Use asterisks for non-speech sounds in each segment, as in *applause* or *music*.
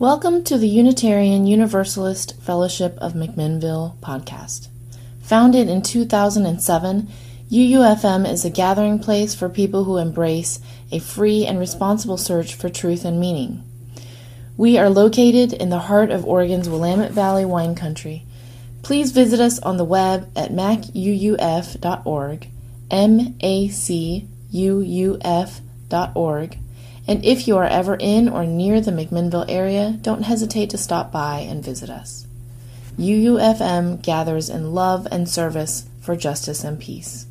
Welcome to the Unitarian Universalist Fellowship of McMinnville podcast. Founded in 2007, UUFM is a gathering place for people who embrace a free and responsible search for truth and meaning. We are located in the heart of Oregon's Willamette Valley wine country. Please visit us on the web at macuuf.org, M A C U U F.org and if you are ever in or near the McMinnville area, don't hesitate to stop by and visit us. UUFM gathers in love and service for justice and peace.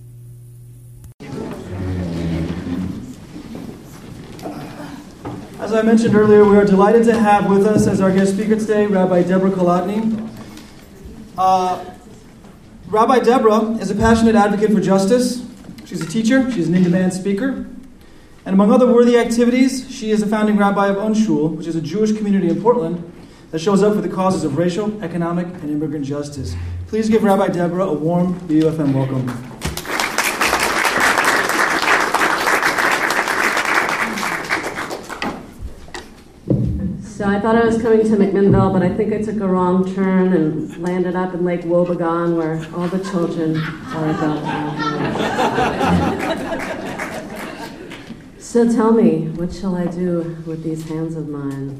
As I mentioned earlier, we are delighted to have with us as our guest speaker today Rabbi Deborah Kolodny. Uh, Rabbi Deborah is a passionate advocate for justice. She's a teacher, she's an in demand speaker, and among other worthy activities, she is a founding rabbi of Unshul, which is a Jewish community in Portland that shows up for the causes of racial, economic, and immigrant justice. Please give Rabbi Deborah a warm UFM welcome. So I thought I was coming to McMinnville, but I think I took a wrong turn and landed up in Lake Wobegon where all the children are about. So tell me, what shall I do with these hands of mine?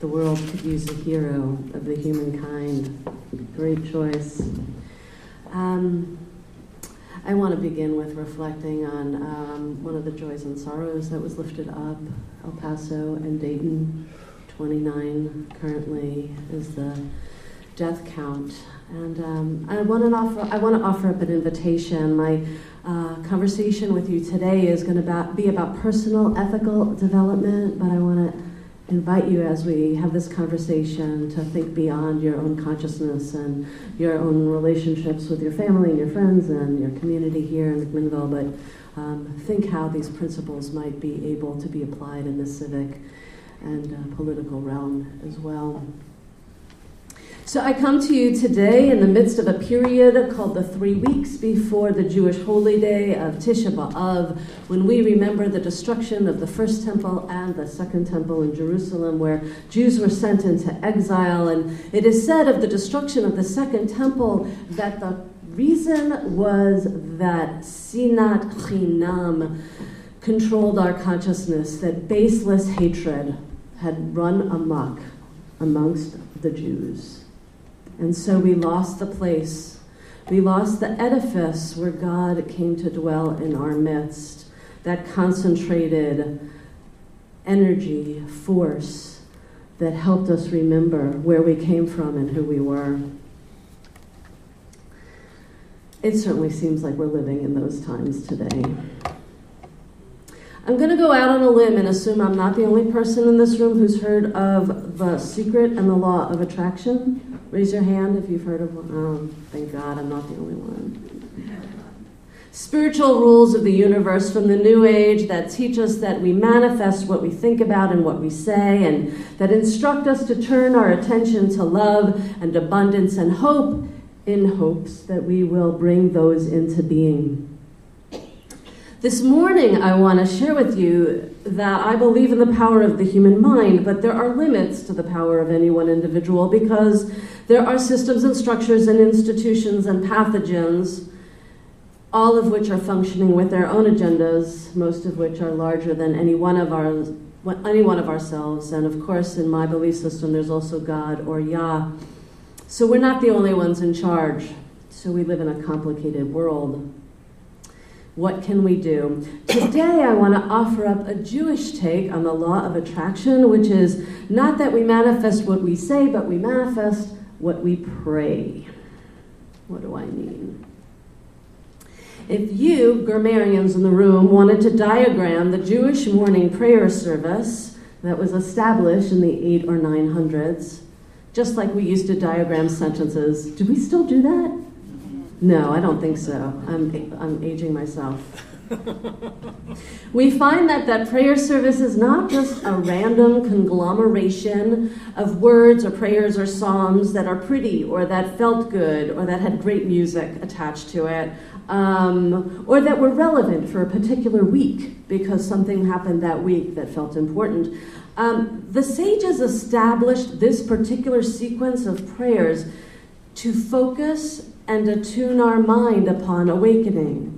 The world could use a hero of the humankind. Great choice. Um, I want to begin with reflecting on um, one of the joys and sorrows that was lifted up. El Paso and Dayton, 29 currently is the death count. And um, I want to offer I want to offer up an invitation. My uh, conversation with you today is going to be about personal ethical development, but I want to invite you as we have this conversation to think beyond your own consciousness and your own relationships with your family and your friends and your community here in McMinnville, but um, think how these principles might be able to be applied in the civic and uh, political realm as well. So I come to you today in the midst of a period called the three weeks before the Jewish holy day of Tisha B'Av, when we remember the destruction of the first temple and the second temple in Jerusalem, where Jews were sent into exile. And it is said of the destruction of the second temple that the reason was that Sinat Chinam controlled our consciousness, that baseless hatred had run amok amongst the Jews. And so we lost the place. We lost the edifice where God came to dwell in our midst, that concentrated energy, force that helped us remember where we came from and who we were. It certainly seems like we're living in those times today. I'm going to go out on a limb and assume I'm not the only person in this room who's heard of the secret and the law of attraction. Raise your hand if you've heard of one. Oh, thank God, I'm not the only one. Spiritual rules of the universe from the New Age that teach us that we manifest what we think about and what we say, and that instruct us to turn our attention to love and abundance and hope in hopes that we will bring those into being. This morning, I want to share with you that I believe in the power of the human mind, but there are limits to the power of any one individual because there are systems and structures and institutions and pathogens, all of which are functioning with their own agendas, most of which are larger than any one of our any one of ourselves. And of course, in my belief system, there's also God or Yah. So we're not the only ones in charge. So we live in a complicated world. What can we do? Today, I want to offer up a Jewish take on the law of attraction, which is not that we manifest what we say, but we manifest what we pray. What do I mean? If you, grammarians in the room, wanted to diagram the Jewish morning prayer service that was established in the 8 or 900s, just like we used to diagram sentences, do we still do that? Mm-hmm. No, I don't think so. I'm, I'm aging myself. *laughs* we find that that prayer service is not just a random conglomeration of words or prayers or psalms that are pretty or that felt good or that had great music attached to it um, or that were relevant for a particular week because something happened that week that felt important. Um, the sages established this particular sequence of prayers to focus and attune our mind upon awakening.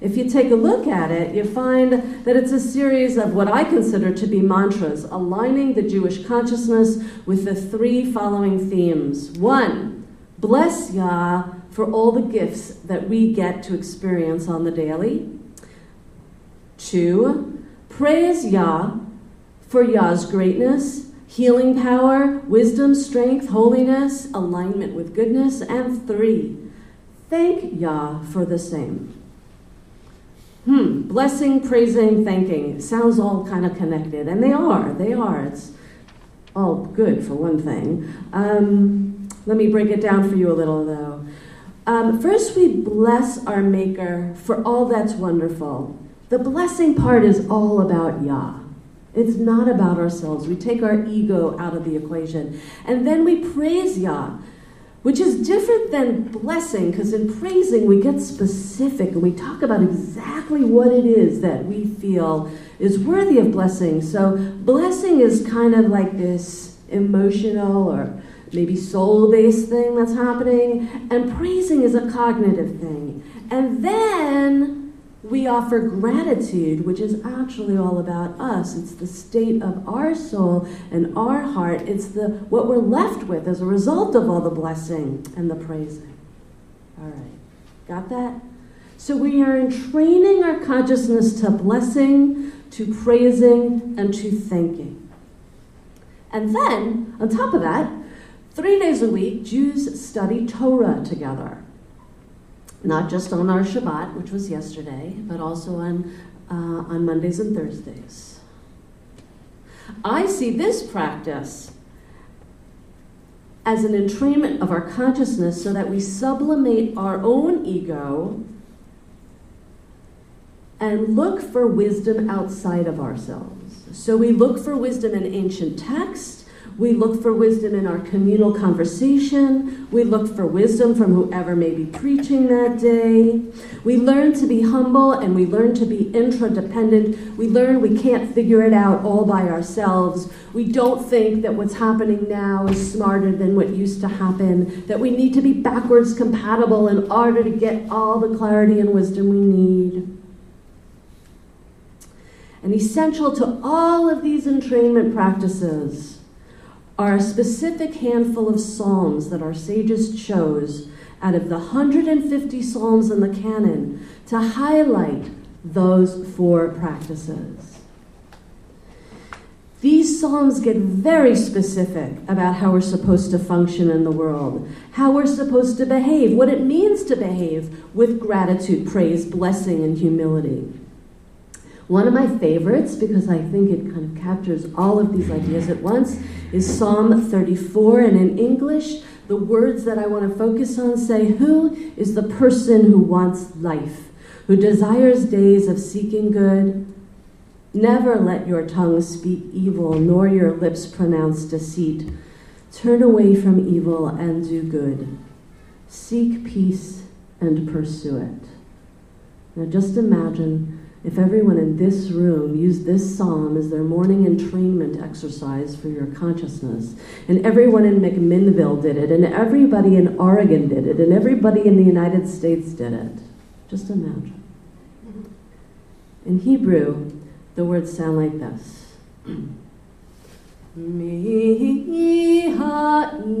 If you take a look at it, you find that it's a series of what I consider to be mantras, aligning the Jewish consciousness with the three following themes. One, bless Yah for all the gifts that we get to experience on the daily. Two, praise Yah for Yah's greatness, healing power, wisdom, strength, holiness, alignment with goodness. And three, thank Yah for the same. Hmm, blessing, praising, thanking. Sounds all kind of connected. And they are, they are. It's all good for one thing. Um, let me break it down for you a little, though. Um, first, we bless our Maker for all that's wonderful. The blessing part is all about Yah. It's not about ourselves. We take our ego out of the equation. And then we praise Yah which is different than blessing, because in praising we get specific and we talk about exactly what it is that we feel is worthy of blessing. So, blessing is kind of like this emotional or maybe soul based thing that's happening, and praising is a cognitive thing. And then we offer gratitude, which is actually all about us. It's the state of our soul and our heart. It's the what we're left with as a result of all the blessing and the praising. All right. Got that? So we are entraining our consciousness to blessing, to praising, and to thanking. And then, on top of that, three days a week, Jews study Torah together not just on our Shabbat, which was yesterday, but also on, uh, on Mondays and Thursdays. I see this practice as an entrainment of our consciousness so that we sublimate our own ego and look for wisdom outside of ourselves. So we look for wisdom in ancient texts we look for wisdom in our communal conversation. We look for wisdom from whoever may be preaching that day. We learn to be humble and we learn to be intradependent. We learn we can't figure it out all by ourselves. We don't think that what's happening now is smarter than what used to happen, that we need to be backwards compatible in order to get all the clarity and wisdom we need. And essential to all of these entrainment practices are a specific handful of psalms that our sages chose out of the 150 psalms in the canon to highlight those four practices. These psalms get very specific about how we're supposed to function in the world, how we're supposed to behave, what it means to behave with gratitude, praise, blessing, and humility. One of my favorites, because I think it kind of captures all of these ideas at once, is Psalm 34. And in English, the words that I want to focus on say, Who is the person who wants life, who desires days of seeking good? Never let your tongue speak evil, nor your lips pronounce deceit. Turn away from evil and do good. Seek peace and pursue it. Now just imagine if everyone in this room used this psalm as their morning entrainment exercise for your consciousness, and everyone in McMinnville did it, and everybody in Oregon did it, and everybody in the United States did it, just imagine. In Hebrew, the words sound like this. *clears throat* Mi ha'ish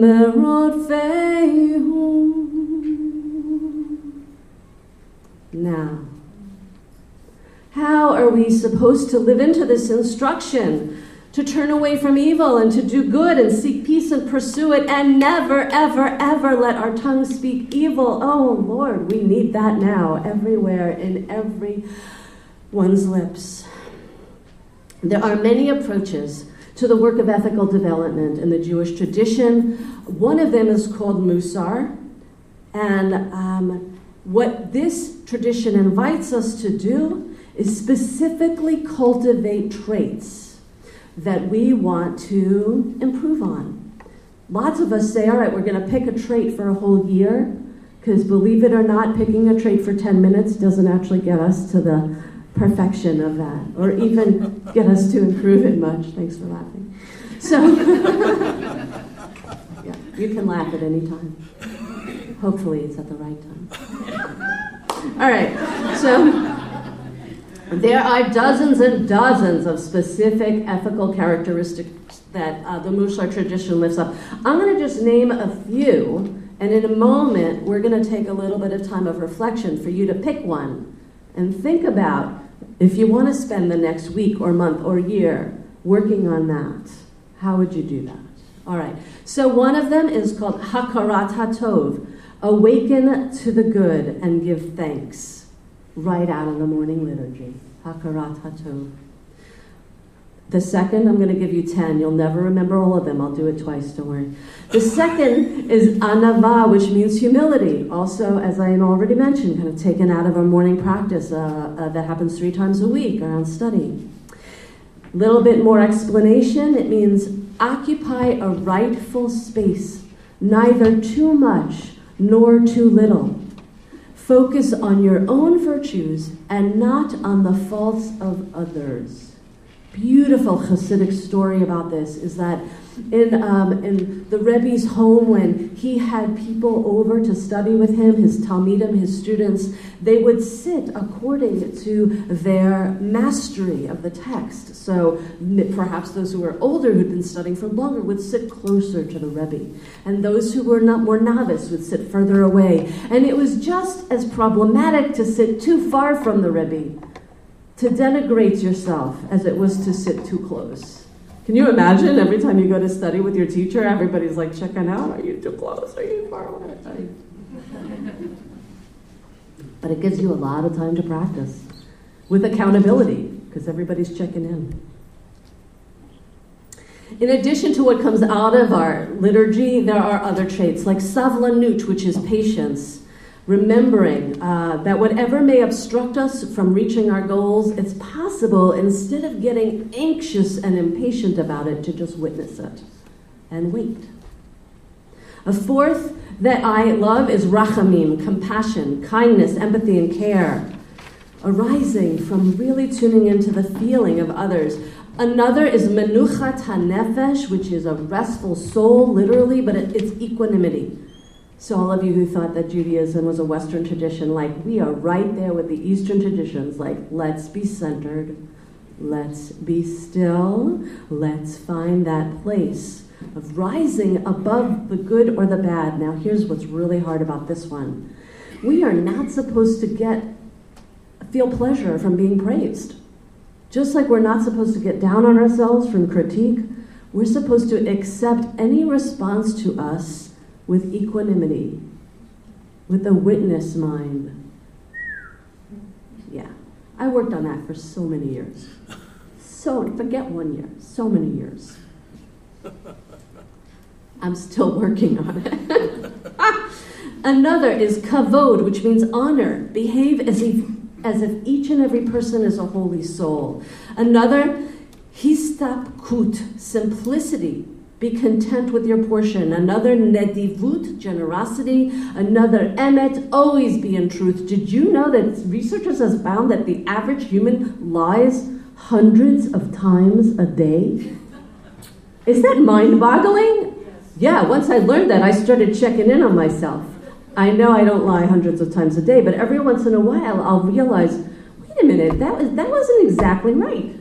Now, how are we supposed to live into this instruction? To turn away from evil and to do good and seek peace and pursue it and never, ever, ever let our tongues speak evil. Oh Lord, we need that now, everywhere, in every one's lips. There are many approaches to the work of ethical development in the Jewish tradition. One of them is called Musar. And um, what this tradition invites us to do is specifically cultivate traits that we want to improve on. Lots of us say, all right, we're going to pick a trait for a whole year, because believe it or not, picking a trait for 10 minutes doesn't actually get us to the perfection of that, or even get us to improve it much. Thanks for laughing. So, *laughs* yeah, you can laugh at any time. Hopefully, it's at the right time. All right, so there are dozens and dozens of specific ethical characteristics that uh, the Musar tradition lifts up. I'm going to just name a few, and in a moment, we're going to take a little bit of time of reflection for you to pick one and think about if you want to spend the next week or month or year working on that, how would you do that? All right. So one of them is called Hakarat HaTov, awaken to the good and give thanks, right out of the morning liturgy. Hakarat HaTov. The second, I'm going to give you 10. You'll never remember all of them. I'll do it twice, don't worry. The second is anava, which means humility. Also, as I already mentioned, kind of taken out of our morning practice uh, uh, that happens three times a week around study. A Little bit more explanation. It means occupy a rightful space, neither too much nor too little. Focus on your own virtues and not on the faults of others beautiful Hasidic story about this is that in, um, in the Rebbe's home, when he had people over to study with him, his Talmidim, his students, they would sit according to their mastery of the text. So perhaps those who were older, who'd been studying for longer, would sit closer to the Rebbe. And those who were not more novice would sit further away. And it was just as problematic to sit too far from the Rebbe to denigrate yourself as it was to sit too close. Can you imagine every time you go to study with your teacher, everybody's like checking out, are you too close? Are you far away? *laughs* but it gives you a lot of time to practice with accountability because everybody's checking in. In addition to what comes out of our liturgy, there are other traits like savlanut, which is patience, remembering uh, that whatever may obstruct us from reaching our goals, it's possible, instead of getting anxious and impatient about it, to just witness it and wait. A fourth that I love is rachamim, compassion, kindness, empathy, and care, arising from really tuning into the feeling of others. Another is menuchat hanefesh, which is a restful soul, literally, but it's equanimity so, all of you who thought that Judaism was a Western tradition, like we are right there with the Eastern traditions, like let's be centered, let's be still, let's find that place of rising above the good or the bad. Now, here's what's really hard about this one we are not supposed to get feel pleasure from being praised. Just like we're not supposed to get down on ourselves from critique, we're supposed to accept any response to us with equanimity, with a witness mind. Yeah, I worked on that for so many years. So, forget one year, so many years. *laughs* I'm still working on it. *laughs* Another is kavod, which means honor. Behave as if, as if each and every person is a holy soul. Another, histapkut, simplicity, be content with your portion. Another nedivut, generosity. Another emet, always be in truth. Did you know that researchers have found that the average human lies hundreds of times a day? Is that mind-boggling? Yeah, once I learned that, I started checking in on myself. I know I don't lie hundreds of times a day, but every once in a while I'll realize, wait a minute, that was that wasn't exactly right.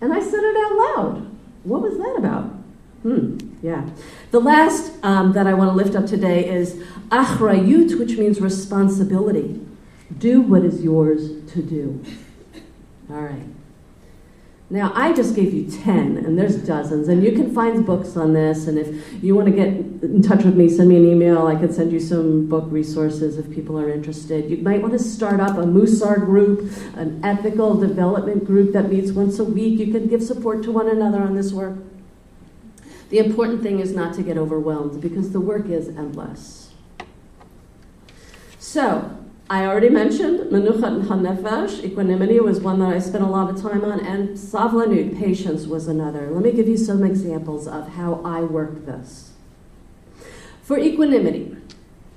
And I said it out loud. What was that about? Hmm, yeah. The last um, that I want to lift up today is achrayut, which means responsibility. Do what is yours to do. All right. Now, I just gave you 10, and there's dozens, and you can find books on this. And if you want to get in touch with me, send me an email. I can send you some book resources if people are interested. You might want to start up a Musar group, an ethical development group that meets once a week. You can give support to one another on this work. The important thing is not to get overwhelmed because the work is endless. So, I already mentioned Menuchat HaNefesh, equanimity was one that I spent a lot of time on, and Savlanut, patience, was another. Let me give you some examples of how I work this. For equanimity,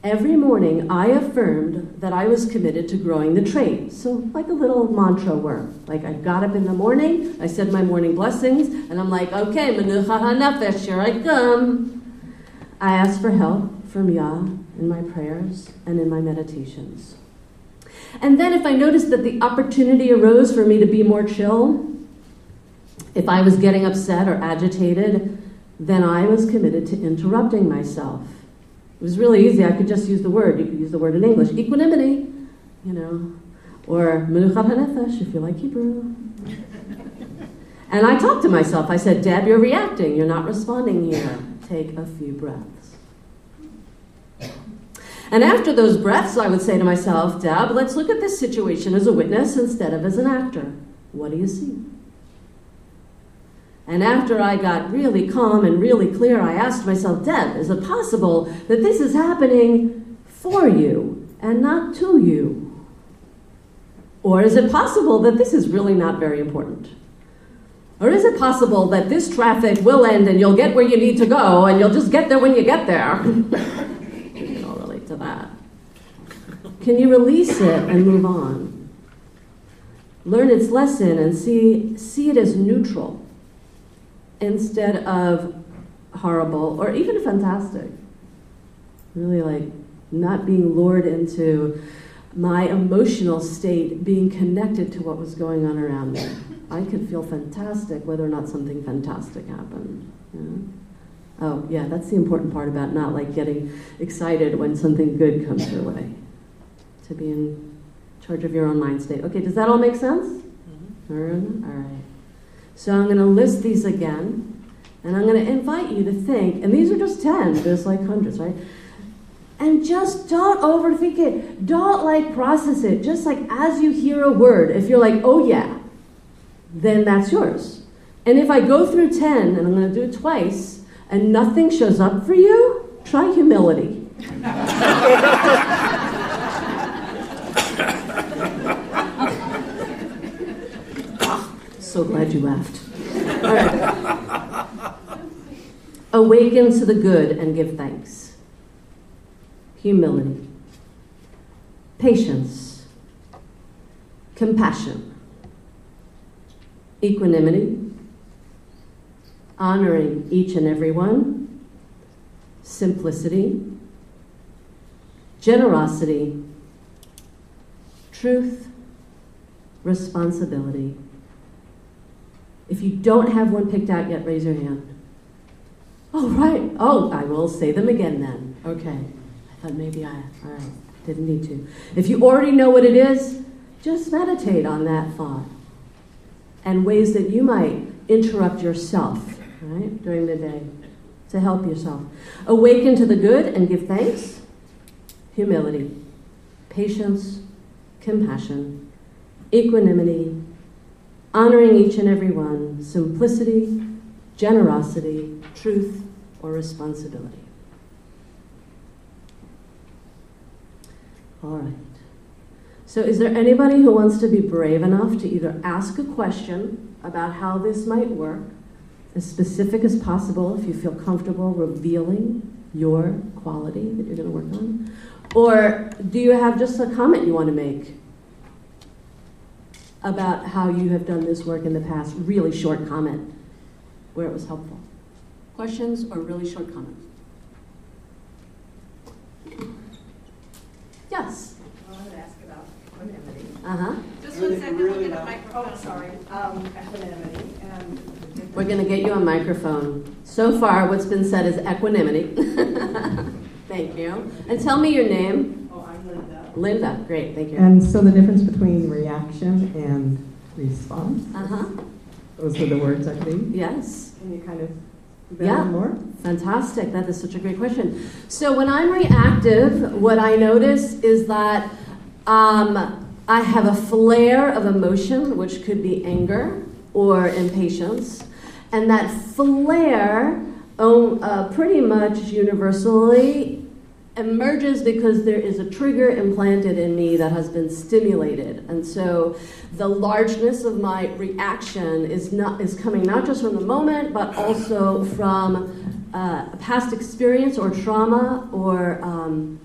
every morning I affirmed that I was committed to growing the trait. So, like a little mantra word. Like I got up in the morning, I said my morning blessings, and I'm like, okay, Menuchat HaNefesh, here I come. I asked for help from Yah in my prayers and in my meditations. And then if I noticed that the opportunity arose for me to be more chill, if I was getting upset or agitated, then I was committed to interrupting myself. It was really easy. I could just use the word. You could use the word in English. Equanimity, you know, or menuchat hanefesh if you like Hebrew. and I talked to myself. I said, Deb, you're reacting. You're not responding here. Take a few breaths. And after those breaths, I would say to myself, Deb, let's look at this situation as a witness instead of as an actor. What do you see? And after I got really calm and really clear, I asked myself, Deb, is it possible that this is happening for you and not to you? Or is it possible that this is really not very important? Or is it possible that this traffic will end and you'll get where you need to go and you'll just get there when you get there? *laughs* to that? Can you release it and move on? Learn its lesson and see, see it as neutral instead of horrible or even fantastic. Really like not being lured into my emotional state being connected to what was going on around me. I could feel fantastic whether or not something fantastic happened. Oh, yeah, that's the important part about not like getting excited when something good comes your way. To be in charge of your own mind state. Okay, does that all make sense? Mm-hmm. All right. So I'm going to list these again, and I'm going to invite you to think, and these are just 10, there's like hundreds, right? And just don't overthink it. Don't like process it. Just like as you hear a word, if you're like, oh yeah, then that's yours. And if I go through 10, and I'm going to do it twice, and nothing shows up for you, try humility. *laughs* so glad you laughed. All right. Awaken to the good and give thanks. Humility. Patience. Compassion. Equanimity honoring each and every one, simplicity, generosity, truth, responsibility. If you don't have one picked out yet, raise your hand. Oh, right. Oh, I will say them again then. Okay. I thought maybe I, all right, didn't need to. If you already know what it is, just meditate on that thought and ways that you might interrupt yourself right, during the day to help yourself. Awaken to the good and give thanks. Humility, patience, compassion, equanimity, honoring each and every one, simplicity, generosity, truth, or responsibility. All right. So, is there anybody who wants to be brave enough to either ask a question about how this might work as specific as possible if you feel comfortable revealing your quality that you're going to work on? Or do you have just a comment you want to make about how you have done this work in the past? Really short comment where it was helpful. Questions or really short comments? Yes. I wanted to ask about equanimity. Uh huh. Just one second, we'll get a microphone. Oh, sorry. Um, equanimity. And we're going to get you a microphone. So far, what's been said is equanimity. *laughs* thank you. And tell me your name. Oh, I'm Linda. Linda, great, thank you. And so the difference between reaction and response? Uh huh. Those were the words, I think. Yes. Can you kind of Yeah. more? Fantastic. That is such a great question. So when I'm reactive, what I notice is that um, I have a flare of emotion, which could be anger or impatience, and that flare oh, uh, pretty much universally emerges because there is a trigger implanted in me that has been stimulated. And so the largeness of my reaction is not is coming not just from the moment but also from uh, a past experience or trauma or um,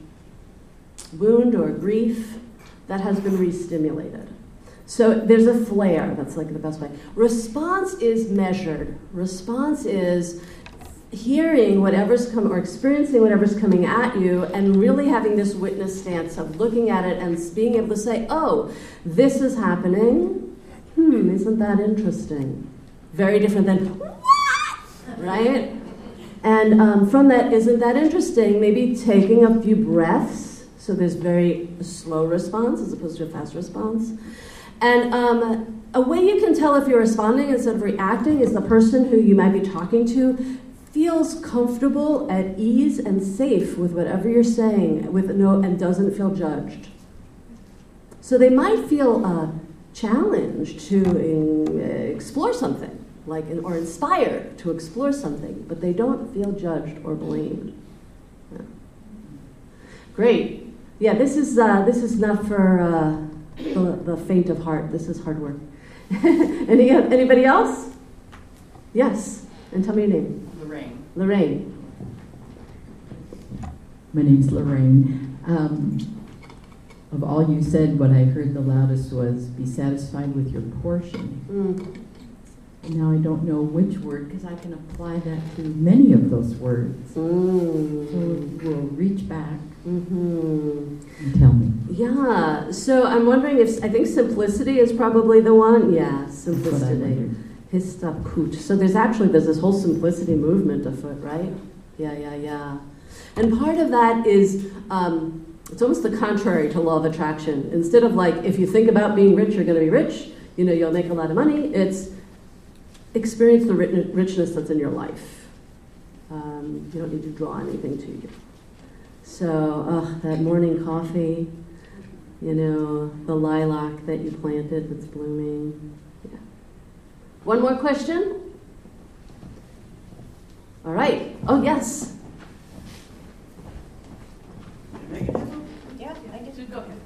wound or grief that has been re-stimulated. So there's a flare that's like the best way. Response is measured. Response is hearing whatever's coming or experiencing whatever's coming at you and really having this witness stance of looking at it and being able to say, oh, this is happening. Hmm, isn't that interesting? Very different than, what? Right? And um, from that, isn't that interesting? Maybe taking a few breaths. So there's very slow response as opposed to a fast response. And um, a way you can tell if you're responding instead of reacting is the person who you might be talking to feels comfortable, at ease, and safe with whatever you're saying, with no, and doesn't feel judged. So they might feel uh, challenged to uh, explore something, like or inspired to explore something, but they don't feel judged or blamed. Yeah. Great. Yeah, this is uh, this is not for uh, the, the faint of heart. This is hard work. *laughs* Any, anybody else? Yes. And tell me your name. Lorraine. My name's Lorraine. Um, of all you said, what I heard the loudest was be satisfied with your portion. Mm. And now I don't know which word because I can apply that to many of those words. Mm. So we'll reach back Mm-hmm. and tell me. Yeah. So I'm wondering if I think simplicity is probably the one. Yeah, That's I simplicity. So there's actually there's this whole simplicity movement afoot, right? Yeah, yeah, yeah. And part of that is um, it's almost the contrary to law of attraction. Instead of like if you think about being rich, you're going to be rich. You know, you'll make a lot of money. It's experience the richness that's in your life. Um, you don't need to draw anything to you. So that morning coffee, you know, the lilac that you planted that's blooming. Yeah. One more question? All right. Oh, yes. Yeah, I guess. Go ahead.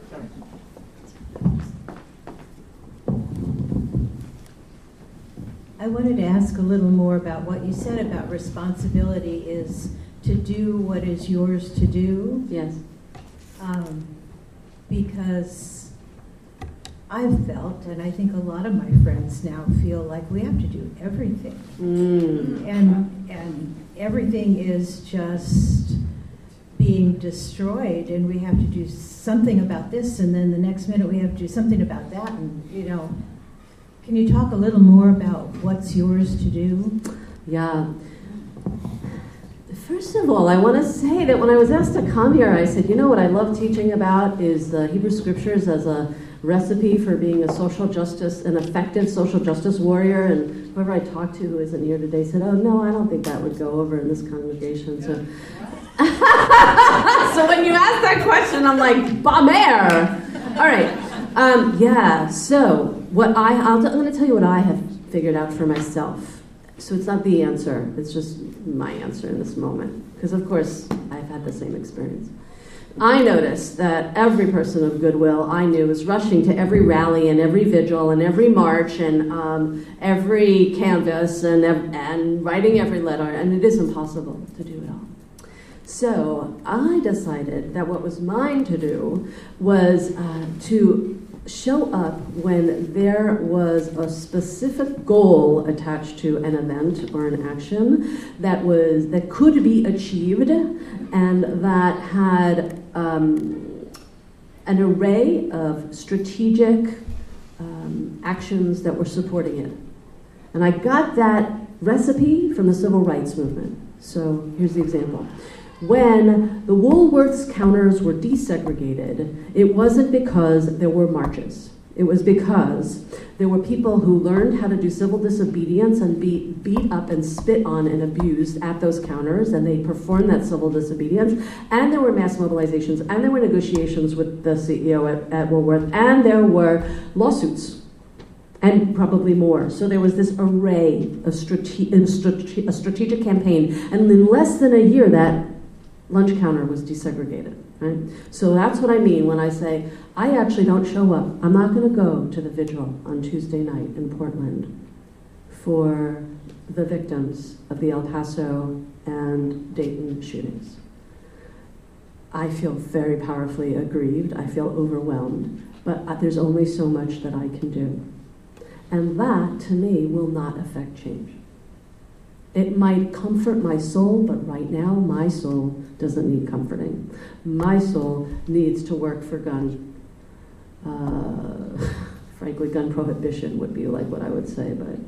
I wanted to ask a little more about what you said about responsibility is to do what is yours to do. Yes. Um, because I've felt, and I think a lot of my friends now feel like we have to do everything. Mm. And, and everything is just being destroyed, and we have to do something about this, and then the next minute we have to do something about that, and you know. Can you talk a little more about what's yours to do? Yeah. First of all, I want to say that when I was asked to come here, I said, you know what I love teaching about is the Hebrew Scriptures as a recipe for being a social justice, an effective social justice warrior. And whoever I talked to who isn't here today said, oh, no, I don't think that would go over in this congregation. So, *laughs* so when you ask that question, I'm like, Bamer! All right. Um, yeah, so what I, I'll, I'm going to tell you what I have figured out for myself. So it's not the answer, it's just my answer in this moment. Because, of course, I've had the same experience. I noticed that every person of goodwill I knew was rushing to every rally and every vigil and every march and um, every canvass and, and writing every letter, and it is impossible to do it all. So I decided that what was mine to do was uh, to show up when there was a specific goal attached to an event or an action that was that could be achieved and that had um, an array of strategic um, actions that were supporting it. And I got that recipe from the civil rights movement. So here's the example. When the Woolworths counters were desegregated, it wasn't because there were marches. It was because there were people who learned how to do civil disobedience and be beat up and spit on and abused at those counters, and they performed that civil disobedience. And there were mass mobilizations, and there were negotiations with the CEO at, at Woolworth, and there were lawsuits, and probably more. So there was this array of strate- strate- a strategic campaign, and in less than a year, that lunch counter was desegregated. Right? So that's what I mean when I say I actually don't show up. I'm not going to go to the vigil on Tuesday night in Portland for the victims of the El Paso and Dayton shootings. I feel very powerfully aggrieved. I feel overwhelmed. But there's only so much that I can do. And that, to me, will not affect change. It might comfort my soul, but right now, my soul doesn't need comforting. My soul needs to work for gun. Uh, *laughs* frankly, gun prohibition would be like what I would say, but.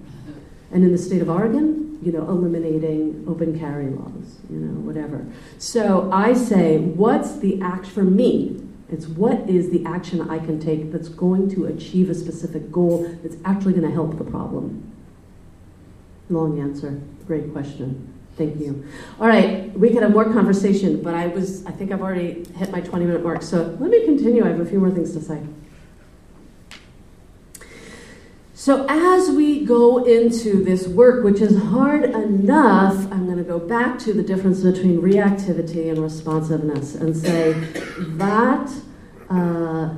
And in the state of Oregon, you know, eliminating open carry laws, you know, whatever. So I say, what's the act for me? It's what is the action I can take that's going to achieve a specific goal that's actually going to help the problem? Long answer. Great question. Thank you. All right, we could have more conversation, but I was I think I've already hit my 20 minute mark. So let me continue. I have a few more things to say. So as we go into this work, which is hard enough, I'm going to go back to the difference between reactivity and responsiveness and say that uh,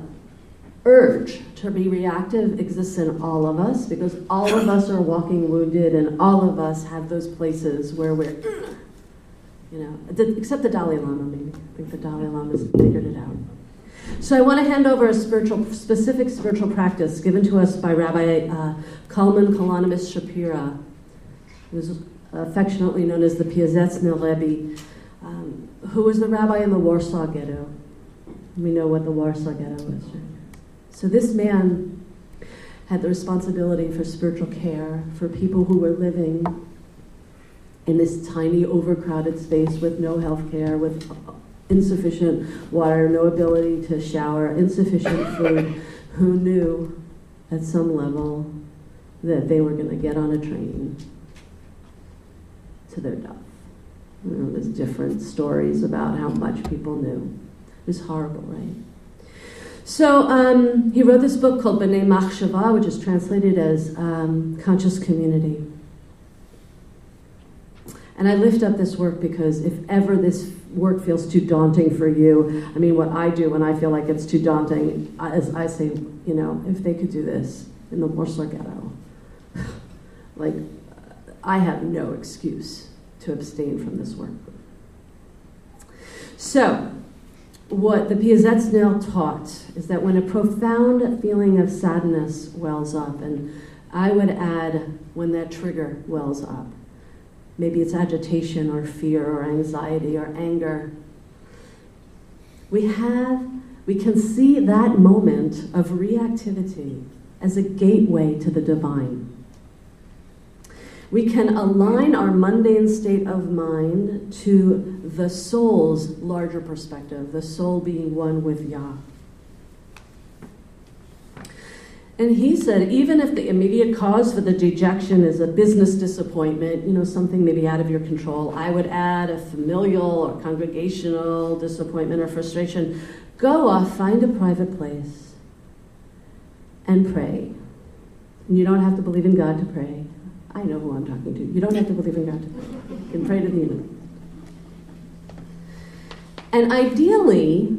urge to be reactive exists in all of us because all of us are walking wounded and all of us have those places where we're, you know, except the Dalai Lama, maybe. I think the Dalai Lama has figured it out. So I want to hand over a spiritual, specific spiritual practice given to us by Rabbi uh, Kalman Kalonymus Shapira, who's affectionately known as the Piasetzner Rebbe, um, who was the rabbi in the Warsaw Ghetto. We know what the Warsaw Ghetto is, right? So this man had the responsibility for spiritual care for people who were living in this tiny, overcrowded space with no health care, with insufficient water, no ability to shower, insufficient food, who knew at some level that they were going to get on a train to their death. You know, there's different stories about how much people knew. It was horrible, right? So um, he wrote this book called B'nai Machshava, which is translated as um, Conscious Community. And I lift up this work because if ever this work feels too daunting for you, I mean, what I do when I feel like it's too daunting, is I say, you know, if they could do this in the Warsaw Ghetto, *laughs* like, I have no excuse to abstain from this work. So, what the Piasetzner taught is that when a profound feeling of sadness wells up, and I would add when that trigger wells up, maybe it's agitation or fear or anxiety or anger, we have, we can see that moment of reactivity as a gateway to the divine. We can align our mundane state of mind to the soul's larger perspective, the soul being one with Yah. And he said, even if the immediate cause for the dejection is a business disappointment, you know, something maybe out of your control, I would add a familial or congregational disappointment or frustration. Go off, find a private place, and pray. And you don't have to believe in God to pray. I know who I'm talking to. You don't have to believe in God. to pray. You can pray to the universe. And ideally,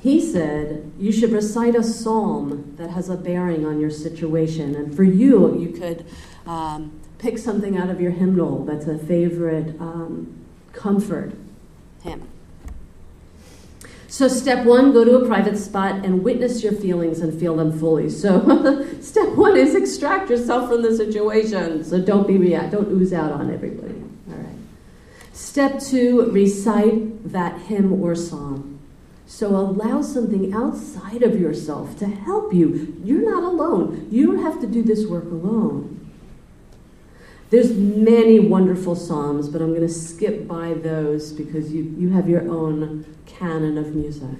he said, you should recite a psalm that has a bearing on your situation. And for you, you could um, pick something out of your hymnal that's a favorite um, comfort hymn. So, step one, go to a private spot and witness your feelings and feel them fully. So, *laughs* step one is extract yourself from the situation. So, don't be react, don't ooze out on everybody. Step two, recite that hymn or song. So, allow something outside of yourself to help you. You're not alone. You don't have to do this work alone. There's many wonderful psalms, but I'm going to skip by those because you, you have your own canon of music.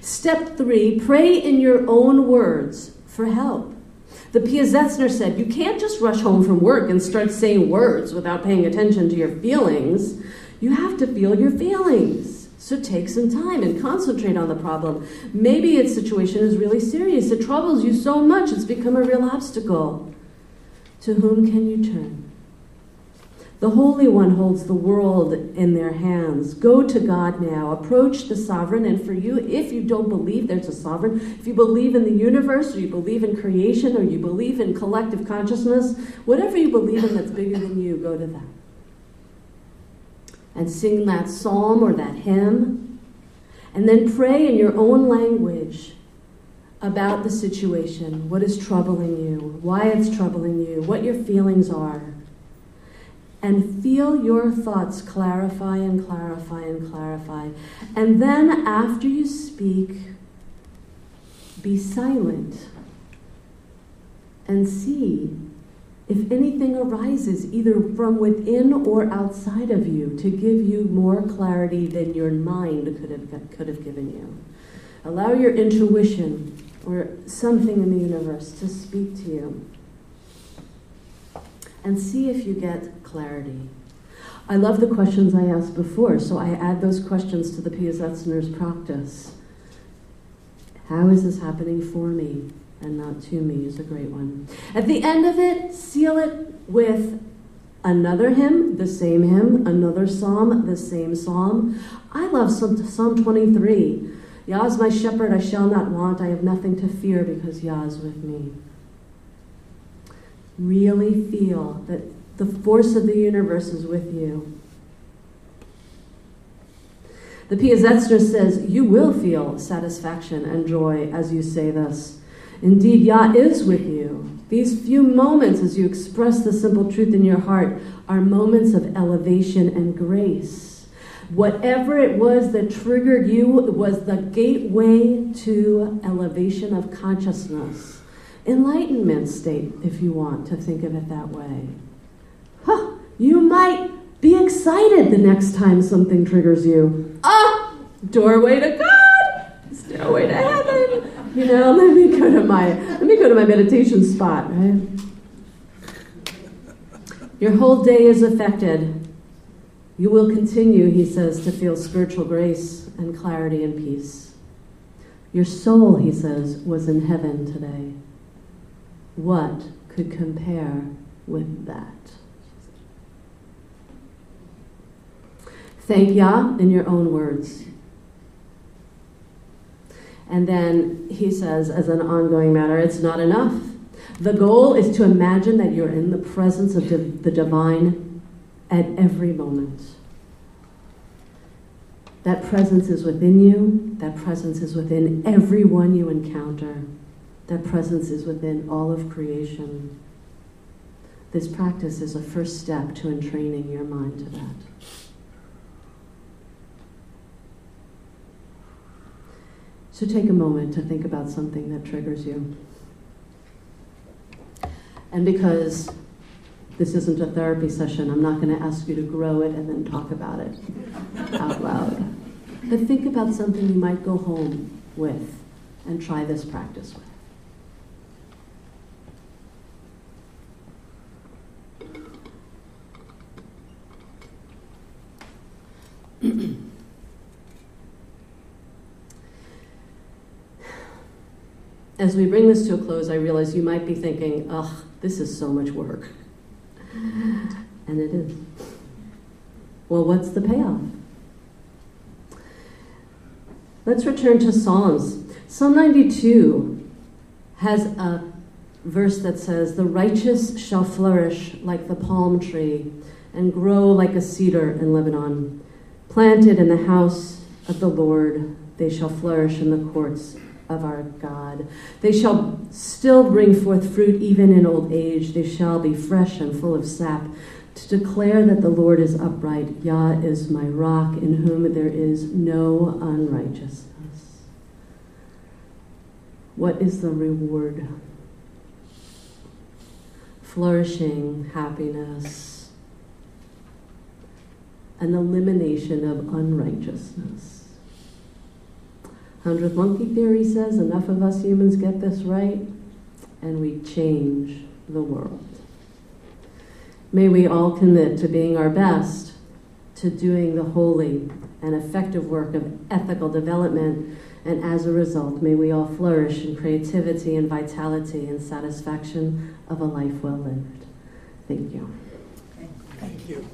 Step three, pray in your own words for help. The Piasetzner said, You can't just rush home from work and start saying words without paying attention to your feelings. You have to feel your feelings. So take some time and concentrate on the problem. Maybe its situation is really serious. It troubles you so much, it's become a real obstacle. To whom can you turn? The Holy One holds the world in their hands. Go to God now. Approach the sovereign. And for you, if you don't believe there's a sovereign, if you believe in the universe, or you believe in creation, or you believe in collective consciousness, whatever you believe in that's bigger than you, go to that. And sing that psalm or that hymn. And then pray in your own language about the situation, what is troubling you, why it's troubling you, what your feelings are and feel your thoughts clarify and clarify and clarify. And then after you speak, be silent and see if anything arises either from within or outside of you to give you more clarity than your mind could have, could have given you. Allow your intuition or something in the universe to speak to you and see if you get clarity. I love the questions I asked before, so I add those questions to the Piasetzner's practice. How is this happening for me and not to me is a great one. At the end of it, seal it with another hymn, the same hymn, another psalm, the same psalm. I love Psalm 23. Yah is my shepherd, I shall not want. I have nothing to fear because Yah is with me really feel that the force of the universe is with you. The Piasetzner says, You will feel satisfaction and joy as you say this. Indeed, Yah is with you. These few moments as you express the simple truth in your heart are moments of elevation and grace. Whatever it was that triggered you was the gateway to elevation of consciousness enlightenment state, if you want to think of it that way. Huh, you might be excited the next time something triggers you. Ah, doorway to God, stairway to heaven. You know, *laughs* let me go to my let me go to my meditation spot, right? Your whole day is affected. You will continue, he says, to feel spiritual grace and clarity and peace. Your soul, he says, was in heaven today. What could compare with that? Thank Yah in your own words. And then he says, as an ongoing matter, it's not enough. The goal is to imagine that you're in the presence of the divine at every moment. That presence is within you, that presence is within everyone you encounter. That presence is within all of creation. This practice is a first step to entraining your mind to that. So take a moment to think about something that triggers you. And because this isn't a therapy session, I'm not going to ask you to grow it and then talk about it out loud. But think about something you might go home with and try this practice with. As we bring this to a close, I realize you might be thinking, ugh, this is so much work. And it is. Well, what's the payoff? Let's return to Psalms. Psalm 92 has a verse that says, The righteous shall flourish like the palm tree and grow like a cedar in Lebanon. Planted in the house of the Lord, they shall flourish in the courts of our God. They shall still bring forth fruit even in old age. They shall be fresh and full of sap to declare that the Lord is upright. Yah is my rock, in whom there is no unrighteousness. What is the reward? Flourishing, happiness, an elimination of unrighteousness. Hundredth monkey theory says enough of us humans get this right, and we change the world. May we all commit to being our best, to doing the holy and effective work of ethical development, and as a result, may we all flourish in creativity and vitality and satisfaction of a life well lived. Thank you. Thank you.